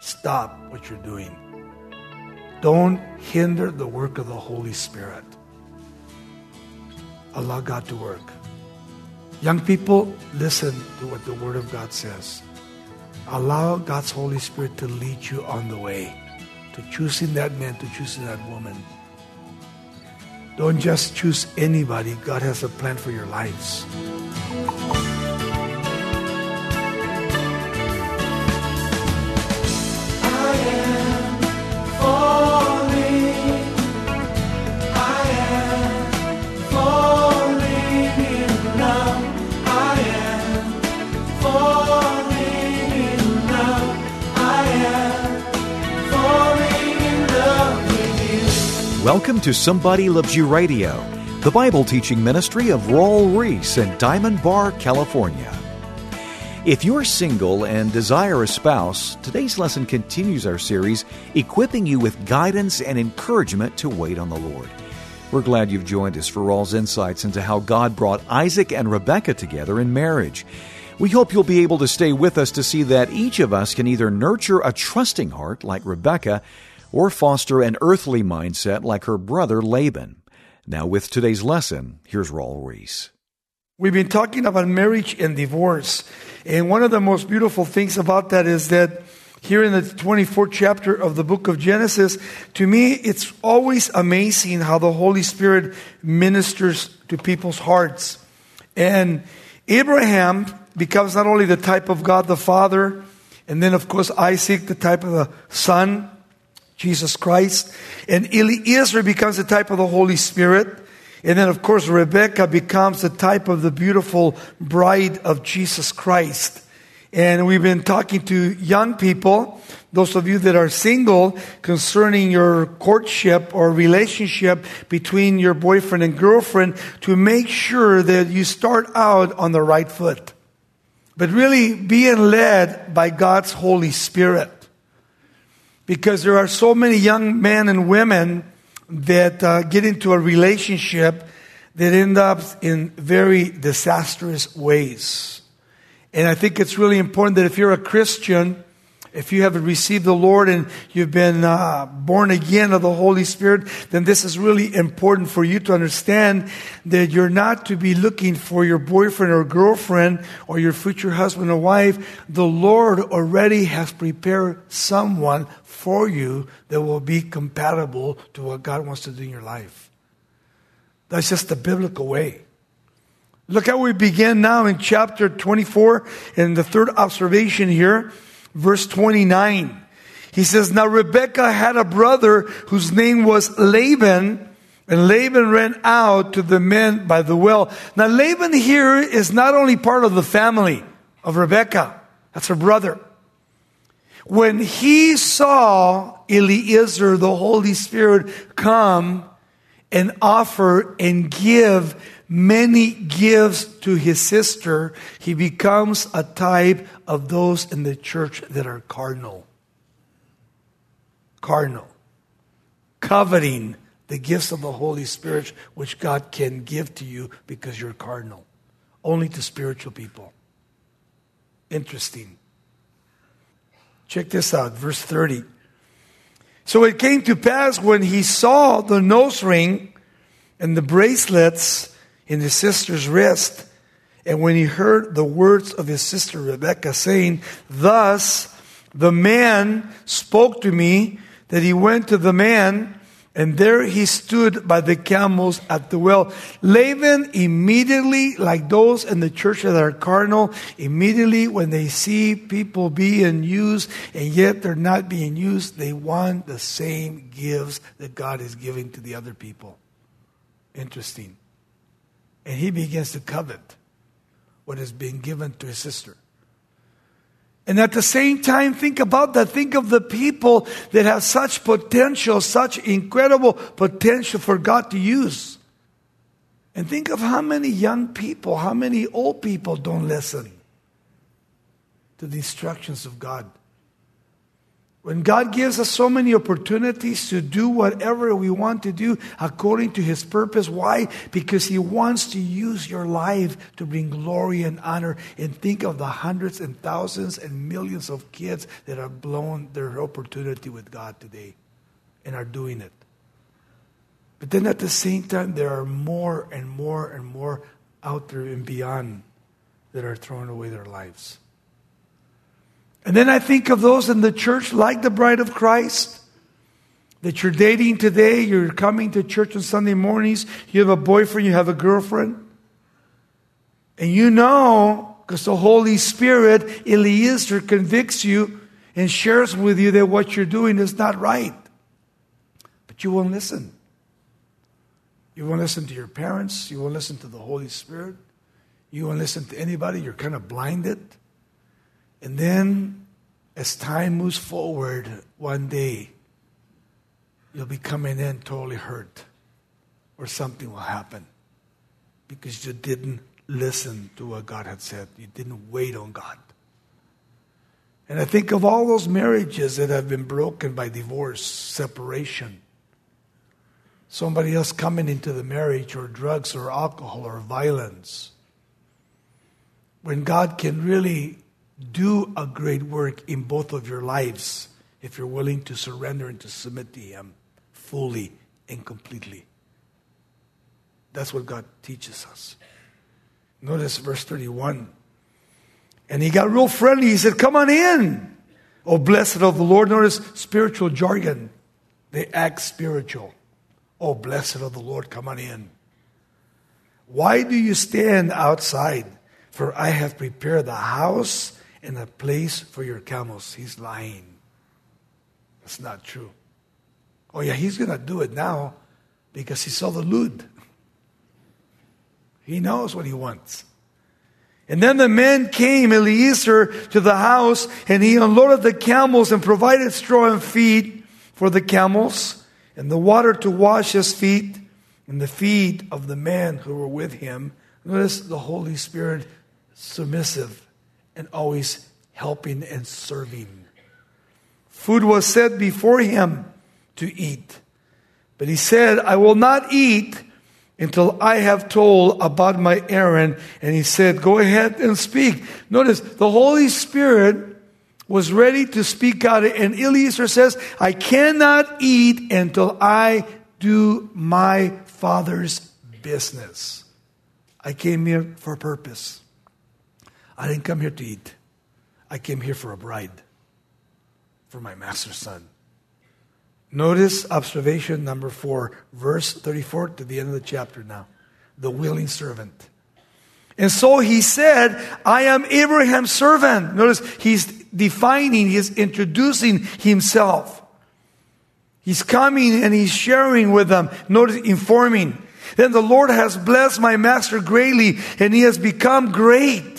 stop what you're doing. Don't hinder the work of the Holy Spirit. Allow God to work. Young people, listen to what the Word of God says. Allow God's Holy Spirit to lead you on the way to choosing that man, to choosing that woman. Don't just choose anybody. God has a plan for your lives. Welcome to Somebody Loves You Radio, the Bible teaching ministry of Raul Ries in Diamond Bar, California. If you're single and desire a spouse, today's lesson continues our series, equipping you with guidance and encouragement to wait on the Lord. We're glad you've joined us for Raul's insights into how God brought Isaac and Rebekah together in marriage. We hope you'll be able to stay with us to see that each of us can either nurture a trusting heart like Rebekah or foster an earthly mindset like her brother Laban. Now, with today's lesson, here's Raul Ries. We've been talking about marriage and divorce. And one of the most beautiful things about that is that here in the 24th chapter of the book of Genesis, to me, it's always amazing how the Holy Spirit ministers to people's hearts. And Abraham becomes not only the type of God the Father, and then, of course, Isaac, the type of the Son, Jesus Christ. And Eliezer becomes the type of the Holy Spirit. And then, of course, Rebecca becomes the type of the beautiful bride of Jesus Christ. And we've been talking to young people, those of you that are single, concerning your courtship or relationship between your boyfriend and girlfriend to make sure that you start out on the right foot. But really being led by God's Holy Spirit because there are so many young men and women that uh, get into a relationship that end up in very disastrous ways. And I think it's really important that if you're a Christian, if you have received the Lord and you've been uh, born again of the Holy Spirit, then this is really important for you to understand that you're not to be looking for your boyfriend or girlfriend or your future husband or wife. The Lord already has prepared someone for you that will be compatible to what God wants to do in your life. That's just the biblical way. Look how we begin now in chapter 24 in the third observation here, verse 29. He says, Now Rebekah had a brother whose name was Laban, and Laban ran out to the men by the well. Now Laban here is not only part of the family of Rebekah, that's her brother. When he saw Eliezer, the Holy Spirit, come and offer and give many gifts to his sister, he becomes a type of those in the church that are carnal. Carnal. Coveting the gifts of the Holy Spirit, which God can give to you because you're carnal. Only to spiritual people. Interesting. Check this out, verse 30. So it came to pass when he saw the nose ring and the bracelets in his sister's wrist, and when he heard the words of his sister Rebekah saying, Thus the man spoke to me, that he went to the man and there he stood by the camels at the well. Laban immediately, like those in the church that are carnal, immediately when they see people being used and yet they're not being used, they want the same gifts that God is giving to the other people. Interesting. And he begins to covet what is being given to his sister. And at the same time, think about that. Think of the people that have such potential, such incredible potential for God to use. And think of how many young people, how many old people don't listen to the instructions of God. When God gives us so many opportunities to do whatever we want to do according to His purpose. Why? Because He wants to use your life to bring glory and honor. And think of the hundreds and thousands and millions of kids that have blown their opportunity with God today and are doing it. But then at the same time, there are more and more and more out there and beyond that are throwing away their lives. And then I think of those in the church, like the bride of Christ, that you're dating today, you're coming to church on Sunday mornings, you have a boyfriend, you have a girlfriend. And you know, because the Holy Spirit, Eliezer, convicts you and shares with you that what you're doing is not right. But you won't listen. You won't listen to your parents. You won't listen to the Holy Spirit. You won't listen to anybody. You're kind of blinded. And then, as time moves forward, one day, you'll be coming in totally hurt, or something will happen because you didn't listen to what God had said. You didn't wait on God. And I think of all those marriages that have been broken by divorce, separation, somebody else coming into the marriage, or drugs, or alcohol, or violence. When God can really do a great work in both of your lives if you're willing to surrender and to submit to Him fully and completely. That's what God teaches us. Notice verse 31. And he got real friendly. He said, Come on in. Oh, blessed of the Lord. Notice spiritual jargon. They act spiritual. Oh, blessed of the Lord, come on in. Why do you stand outside? For I have prepared the house and a place for your camels. He's lying. That's not true. Oh, yeah, he's going to do it now because he saw the lewd. He knows what he wants. And then the men came, Eliezer, to the house, and he unloaded the camels and provided straw and feed for the camels, and the water to wash his feet, and the feet of the men who were with him. Notice the Holy Spirit submissive and always helping and serving. Food was set before him to eat. But he said, I will not eat until I have told about my errand. And he said, Go ahead and speak. Notice the Holy Spirit was ready to speak out. And Eliezer says, I cannot eat until I do my father's business. I came here for a purpose. I didn't come here to eat. I came here for a bride, for my master's son. Notice observation number four, verse 34 to the end of the chapter now. The willing servant. And so he said, I am Abraham's servant. Notice he's defining, he's introducing himself. He's coming and he's sharing with them. Notice informing. Then the Lord has blessed my master greatly and he has become great.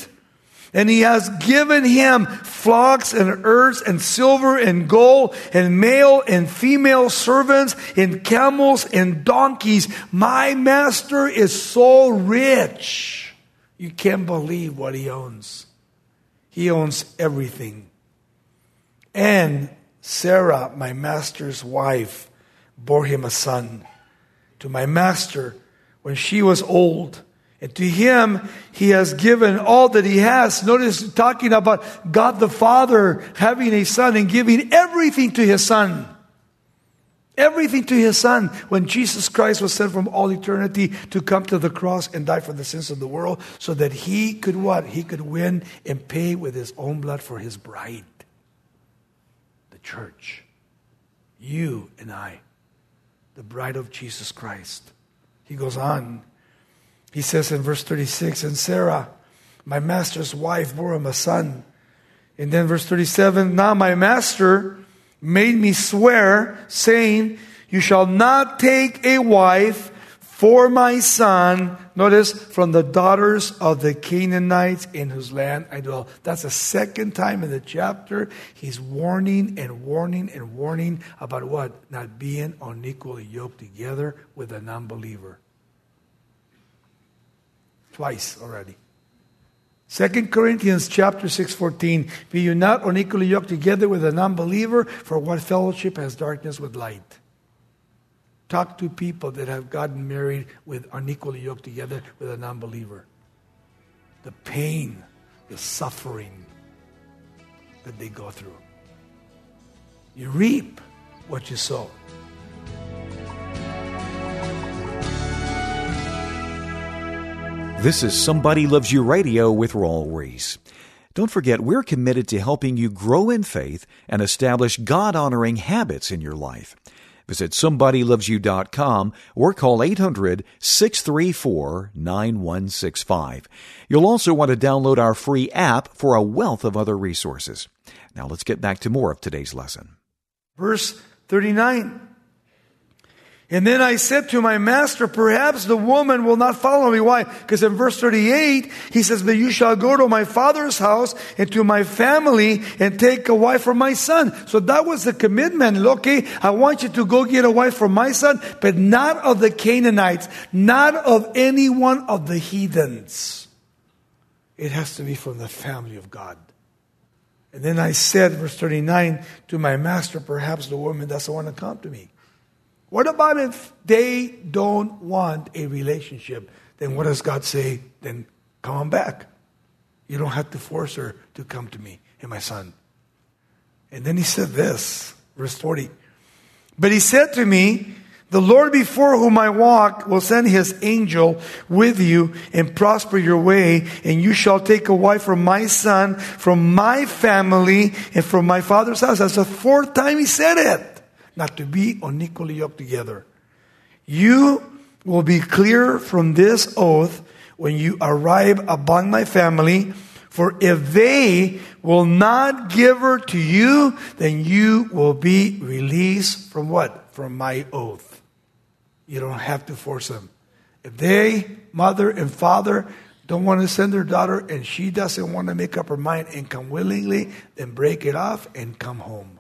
And he has given him flocks and herds and silver and gold and male and female servants and camels and donkeys. My master is so rich. You can't believe what he owns. He owns everything. And Sarah, my master's wife, bore him a son. To my master, when she was old, and to him, he has given all that he has. Notice talking about God the Father having a son and giving everything to his son. Everything to his son when Jesus Christ was sent from all eternity to come to the cross and die for the sins of the world so that he could what? He could win and pay with his own blood for his bride, the church. You and I, the bride of Jesus Christ. He goes on he says in verse 36, and Sarah, my master's wife, bore him a son. And then verse 37, now my master made me swear, saying, You shall not take a wife for my son, notice, from the daughters of the Canaanites in whose land I dwell. That's the second time in the chapter he's warning and warning and warning about what? Not being unequally yoked together with an unbeliever twice already. 2 Corinthians chapter 6, 14. Be you not unequally yoked together with an unbeliever, for what fellowship has darkness with light? Talk to people that have gotten married with unequally yoked together with an unbeliever. The pain, the suffering that they go through. You reap what you sow. This is Somebody Loves You Radio with Raul Ries. Don't forget, we're committed to helping you grow in faith and establish God honoring habits in your life. Visit somebodylovesyou.com or call 800 634 9165. You'll also want to download our free app for a wealth of other resources. Now let's get back to more of today's lesson. Verse 39. And then I said to my master, perhaps the woman will not follow me. Why? Because in verse 38, he says that you shall go to my father's house and to my family and take a wife for my son. So that was the commitment. Okay, I want you to go get a wife for my son, but not of the Canaanites, not of any one of the heathens. It has to be from the family of God. And then I said, verse 39, to my master, perhaps the woman doesn't want to come to me. What about if they don't want a relationship? Then what does God say? Then come on back. You don't have to force her to come to me and my son. And then he said this, verse 40. But he said to me, the Lord before whom I walk will send his angel with you and prosper your way, and you shall take a wife from my son, from my family, and from my father's house. That's the fourth time he said it not to be unequally yoked together. You will be clear from this oath when you arrive among my family. For if they will not give her to you, then you will be released from what? From my oath. You don't have to force them. If they, mother and father, don't want to send their daughter and she doesn't want to make up her mind and come willingly, then break it off and come home.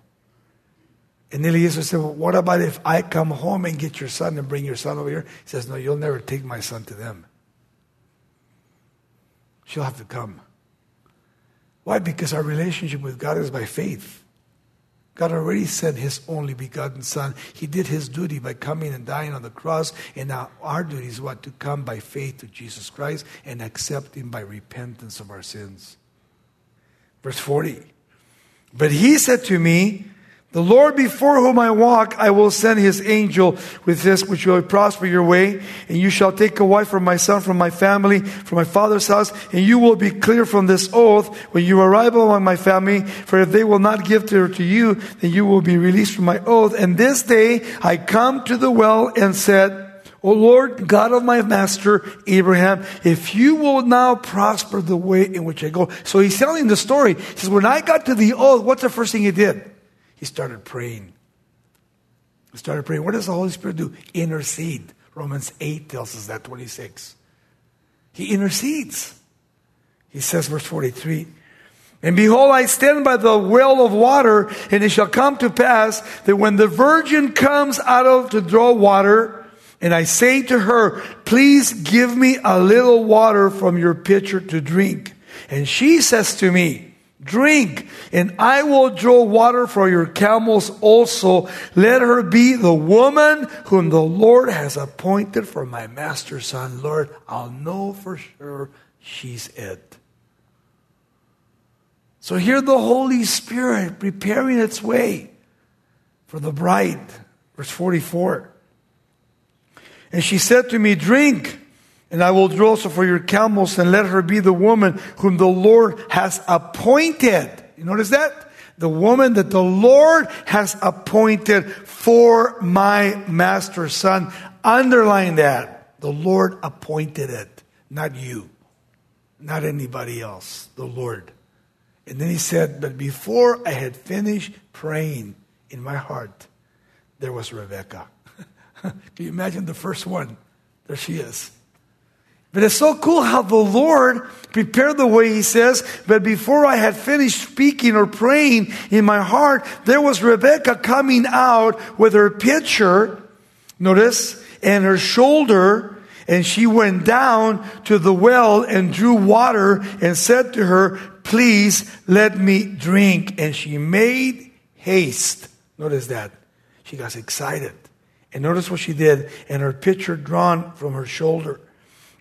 And Eliezer said, well, what about if I come home and get your son and bring your son over here? He says, no, you'll never take my son to them. She'll have to come. Why? Because our relationship with God is by faith. God already sent his only begotten son. He did his duty by coming and dying on the cross. And now our duty is what? To come by faith to Jesus Christ and accept him by repentance of our sins. Verse 40. But he said to me, the Lord before whom I walk, I will send his angel with this which will prosper your way. And you shall take a wife from my son, from my family, from my father's house. And you will be clear from this oath when you arrive among my family. For if they will not give her to you, then you will be released from my oath. And this day I come to the well and said, O Lord, God of my master Abraham, if you will now prosper the way in which I go. So he's telling the story. He says, when I got to the oath, what's the first thing he did? He started praying. He started praying. What does the Holy Spirit do? Intercede. Romans 8 tells us that, 26. He intercedes. He says, verse 43, and behold, I stand by the well of water, and it shall come to pass that when the virgin comes out of to draw water, and I say to her, please give me a little water from your pitcher to drink. And she says to me, Drink, and I will draw water for your camels also. Let her be the woman whom the Lord has appointed for my master's son. Lord, I'll know for sure she's it. So here the Holy Spirit preparing its way for the bride. Verse 44. And she said to me, Drink. And I will draw also for your camels and let her be the woman whom the Lord has appointed. You notice that? The woman that the Lord has appointed for my master's son. Underline that. The Lord appointed it, not you, not anybody else. The Lord. And then he said, But before I had finished praying in my heart, there was Rebecca. Can you imagine the first one? There she is. But it's so cool how the Lord prepared the way He says, but before I had finished speaking or praying in my heart, there was Rebecca coming out with her pitcher, notice, and her shoulder, And she went down to the well and drew water and said to her, Please let me drink. And she made haste. Notice that. She got excited. And notice what she did. And her pitcher drawn from her shoulder.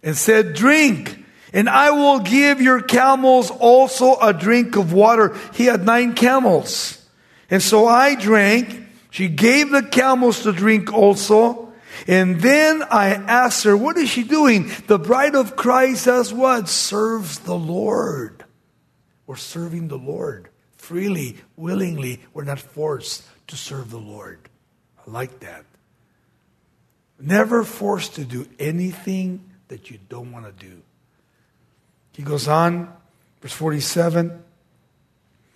And said, Drink. And I will give your camels also a drink of water. He had nine camels. And so I drank. She gave the camels to drink also. And then I asked her, what is she doing? The bride of Christ does what? Serves the Lord. We're serving the Lord freely, willingly. We're not forced to serve the Lord. I like that. Never forced to do anything that you don't want to do. He goes on, verse 47.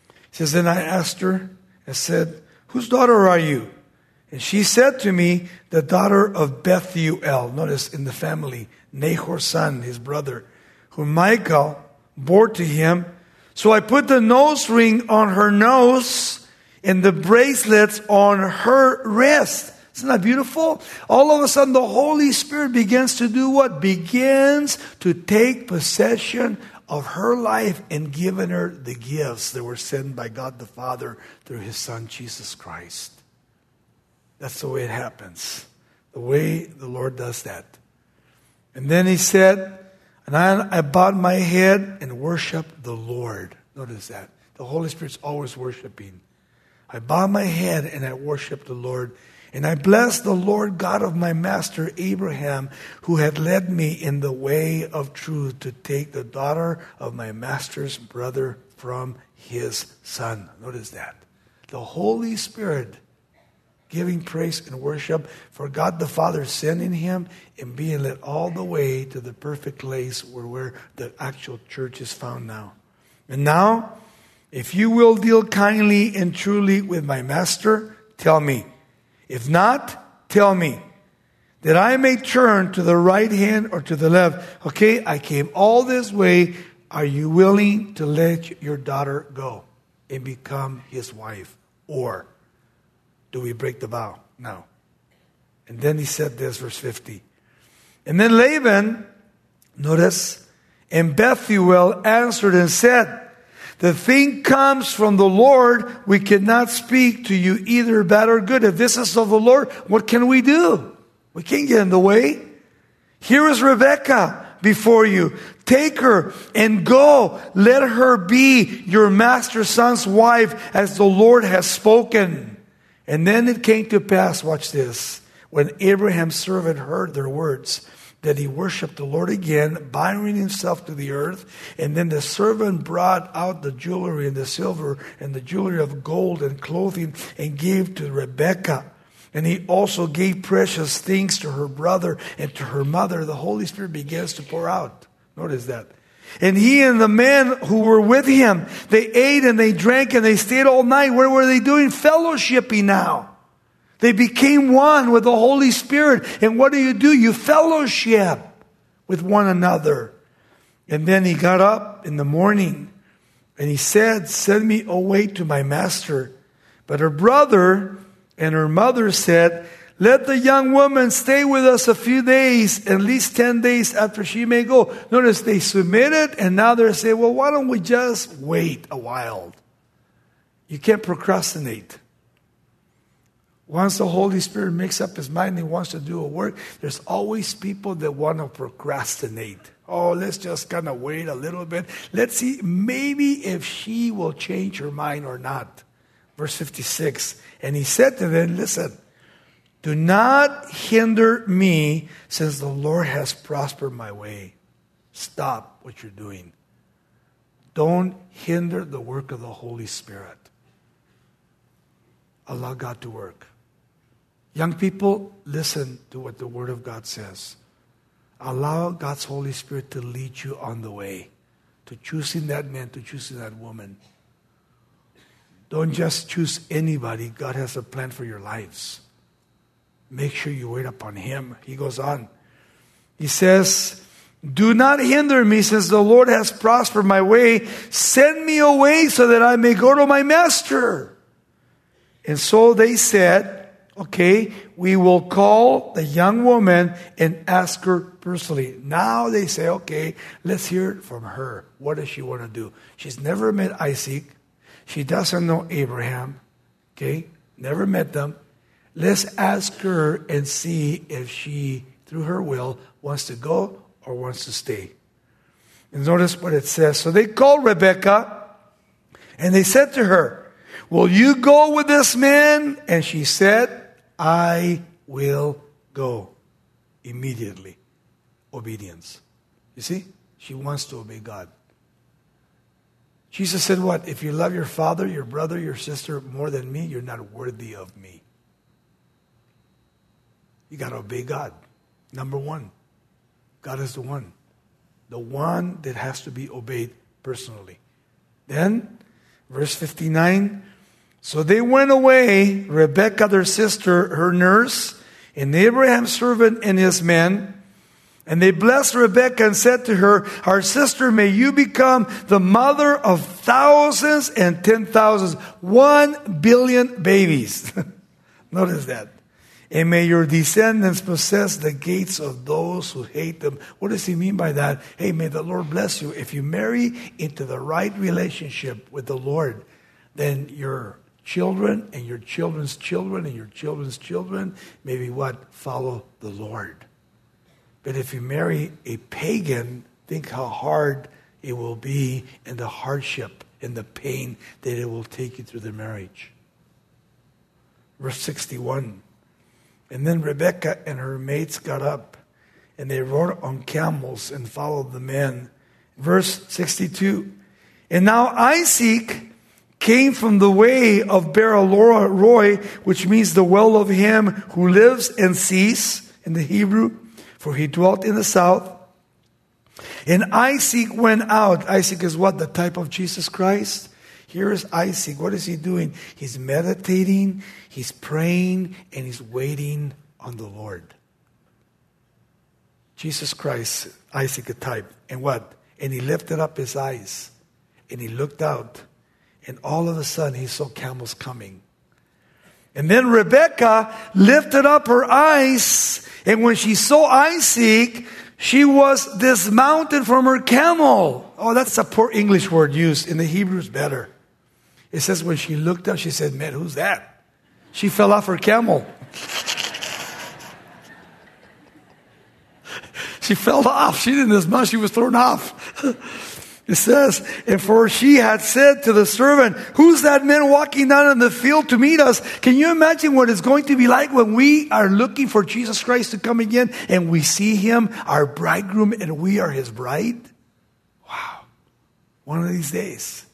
He says, Then I asked her and said, Whose daughter are you? And she said to me, The daughter of Bethuel. Notice in the family, Nahor's son, his brother, whom Michal bore to him. So I put the nose ring on her nose and the bracelets on her wrist. Isn't that beautiful? All of a sudden, the Holy Spirit begins to do what? Begins to take possession of her life and giving her the gifts that were sent by God the Father through His Son, Jesus Christ. That's the way it happens, the way the Lord does that. And then He said, And I, I bowed my head and worshiped the Lord. Notice that. The Holy Spirit's always worshiping. I bowed my head and I worshiped the Lord. And I blessed the Lord God of my master Abraham, who had led me in the way of truth to take the daughter of my master's brother from his son. Notice that. The Holy Spirit giving praise and worship for God the Father sending him and being led all the way to the perfect place where, where the actual church is found now. And now, if you will deal kindly and truly with my master, tell me. If not, tell me that I may turn to the right hand or to the left. Okay, I came all this way. Are you willing to let your daughter go and become his wife? Or do we break the vow? No. And then he said this, verse 50. And then Laban, notice, and Bethuel answered and said, the thing comes from the Lord. We cannot speak to you either bad or good. If this is of the Lord, what can we do? We can't get in the way. Here is Rebecca before you. Take her and go. Let her be your master's son's wife as the Lord has spoken. And then it came to pass, watch this, when Abraham's servant heard their words that he worshiped the Lord again, bowing himself to the earth. And then the servant brought out the jewelry and the silver and the jewelry of gold and clothing and gave to Rebekah. And he also gave precious things to her brother and to her mother. The Holy Spirit begins to pour out. Notice that. And he and the men who were with him, they ate and they drank and they stayed all night. Where were they doing? Fellowshipping now. They became one with the Holy Spirit. And what do you do? You fellowship with one another. And then he got up in the morning and he said, Send me away to my master. But her brother and her mother said, Let the young woman stay with us a few days, at least 10 days after she may go. Notice they submitted and now they're saying, Well, why don't we just wait a while? You can't procrastinate. Once the Holy Spirit makes up his mind and he wants to do a work, there's always people that want to procrastinate. Oh, let's just kind of wait a little bit. Let's see, maybe if she will change her mind or not. Verse 56 And he said to them, Listen, do not hinder me since the Lord has prospered my way. Stop what you're doing. Don't hinder the work of the Holy Spirit. Allow God to work. Young people, listen to what the Word of God says. Allow God's Holy Spirit to lead you on the way to choosing that man, to choosing that woman. Don't just choose anybody. God has a plan for your lives. Make sure you wait upon Him. He goes on. He says, Do not hinder me, since the Lord has prospered my way. Send me away so that I may go to my master. And so they said, okay, we will call the young woman and ask her personally. Now they say, okay, let's hear it from her. What does she want to do? She's never met Isaac. She doesn't know Abraham. Okay, never met them. Let's ask her and see if she, through her will, wants to go or wants to stay. And notice what it says. So they called Rebecca and they said to her, Will you go with this man? And she said, I will go immediately. Obedience. You see? She wants to obey God. Jesus said, What? If you love your father, your brother, your sister more than me, you're not worthy of me. You got to obey God. Number one. God is the one. The one that has to be obeyed personally. Then, verse 59 so they went away, Rebekah, their sister, her nurse, and Abraham's servant and his men. And they blessed Rebekah and said to her, Our sister, may you become the mother of thousands and ten thousands, one billion babies. Notice that. And may your descendants possess the gates of those who hate them. What does he mean by that? Hey, may the Lord bless you. If you marry into the right relationship with the Lord, then your children and your children's children and your children's children maybe what? Follow the Lord. But if you marry a pagan, think how hard it will be and the hardship and the pain that it will take you through the marriage. Verse 61. And then Rebekah and her mates got up and they rode on camels and followed the men. Verse 62. And now Isaac came from the way of Beer-lahai-roi, which means the well of him who lives and sees in the Hebrew, for he dwelt in the south. And Isaac went out. Isaac is what? The type of Jesus Christ? Here is Isaac. What is he doing? He's meditating, he's praying, and he's waiting on the Lord. Jesus Christ, Isaac a type. And what? And he lifted up his eyes and he looked out and all of a sudden, he saw camels coming. And then Rebecca lifted up her eyes, and when she saw Isaac, she was dismounted from her camel. Oh, that's a poor English word used. In the Hebrew's better. It says when she looked up, she said, Man, who's that? She fell off her camel. she fell off. She didn't dismount, she was thrown off. It says, and for she had said to the servant, who's that man walking down in the field to meet us? Can you imagine what it's going to be like when we are looking for Jesus Christ to come again and we see him, our bridegroom, and we are his bride? Wow. One of these days.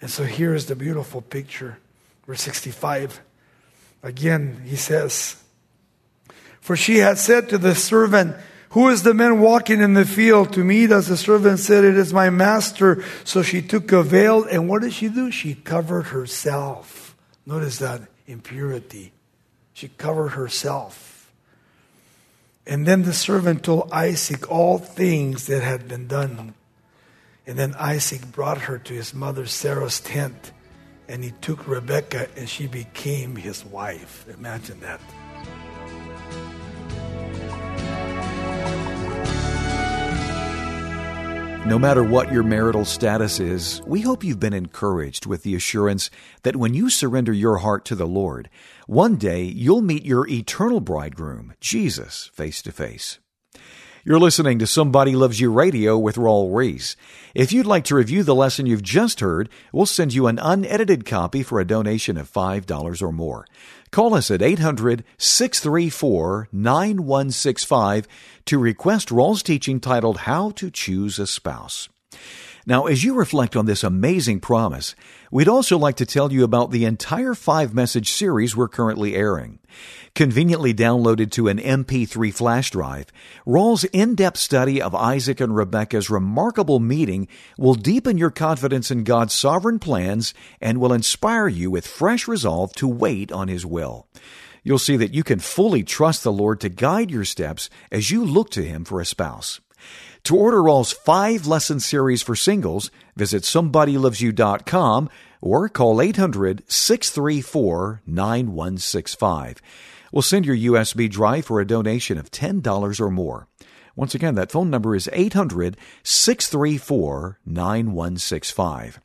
And so here is the beautiful picture. Verse 65. Again, he says, For she had said to the servant, who is the man walking in the field to meet us? The servant said, It is my master. So she took a veil, and what did she do? She covered herself. Notice that impurity. She covered herself. And then the servant told Isaac all things that had been done. And then Isaac brought her to his mother Sarah's tent, and he took Rebekah, and she became his wife. Imagine that. No matter what your marital status is, we hope you've been encouraged with the assurance that when you surrender your heart to the Lord, one day you'll meet your eternal bridegroom, Jesus, face to face. You're listening to Somebody Loves You Radio with Raul Ries. If you'd like to review the lesson you've just heard, we'll send you an unedited copy for a donation of $5 or more. Call us at 800 634 9165 to request Raul's teaching titled How to Choose a Spouse. Now, as you reflect on this amazing promise, we'd also like to tell you about the entire five message series we're currently airing. Conveniently downloaded to an MP3 flash drive, Raul's in-depth study of Isaac and Rebekah's remarkable meeting will deepen your confidence in God's sovereign plans and will inspire you with fresh resolve to wait on His will. You'll see that you can fully trust the Lord to guide your steps as you look to Him for a spouse. To order Raul's five lesson series for singles, visit somebodylovesyou.com. or call 800 634 9165. We'll send your USB drive for a donation of $10 or more. Once again, that phone number is 800 634 9165.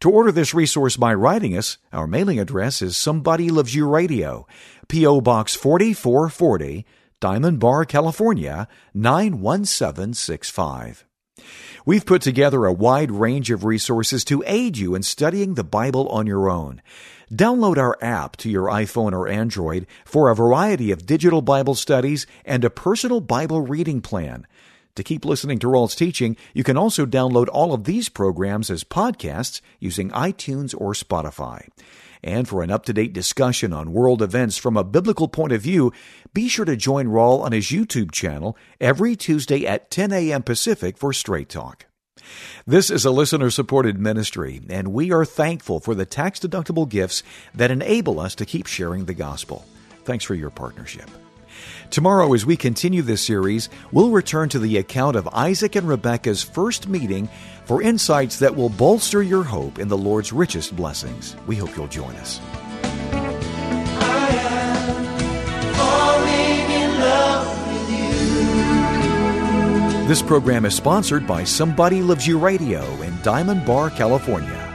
To order this resource by writing us, our mailing address is Somebody Loves You Radio, P.O. Box 4440, Diamond Bar, California 91765. We've put together a wide range of resources to aid you in studying the Bible on your own. Download our app to your iPhone or Android for a variety of digital Bible studies and a personal Bible reading plan. To keep listening to Raul's teaching, you can also download all of these programs as podcasts using iTunes or Spotify. And for an up to date discussion on world events from a biblical point of view, be sure to join Raul on his YouTube channel every Tuesday at 10 a.m. Pacific for Straight Talk. This is a listener supported ministry, and we are thankful for the tax deductible gifts that enable us to keep sharing the gospel. Thanks for your partnership. Tomorrow, as we continue this series, we'll return to the account of Isaac and Rebekah's first meeting for insights that will bolster your hope in the Lord's richest blessings. We hope you'll join us. This program is sponsored by Somebody Loves You Radio in Diamond Bar, California.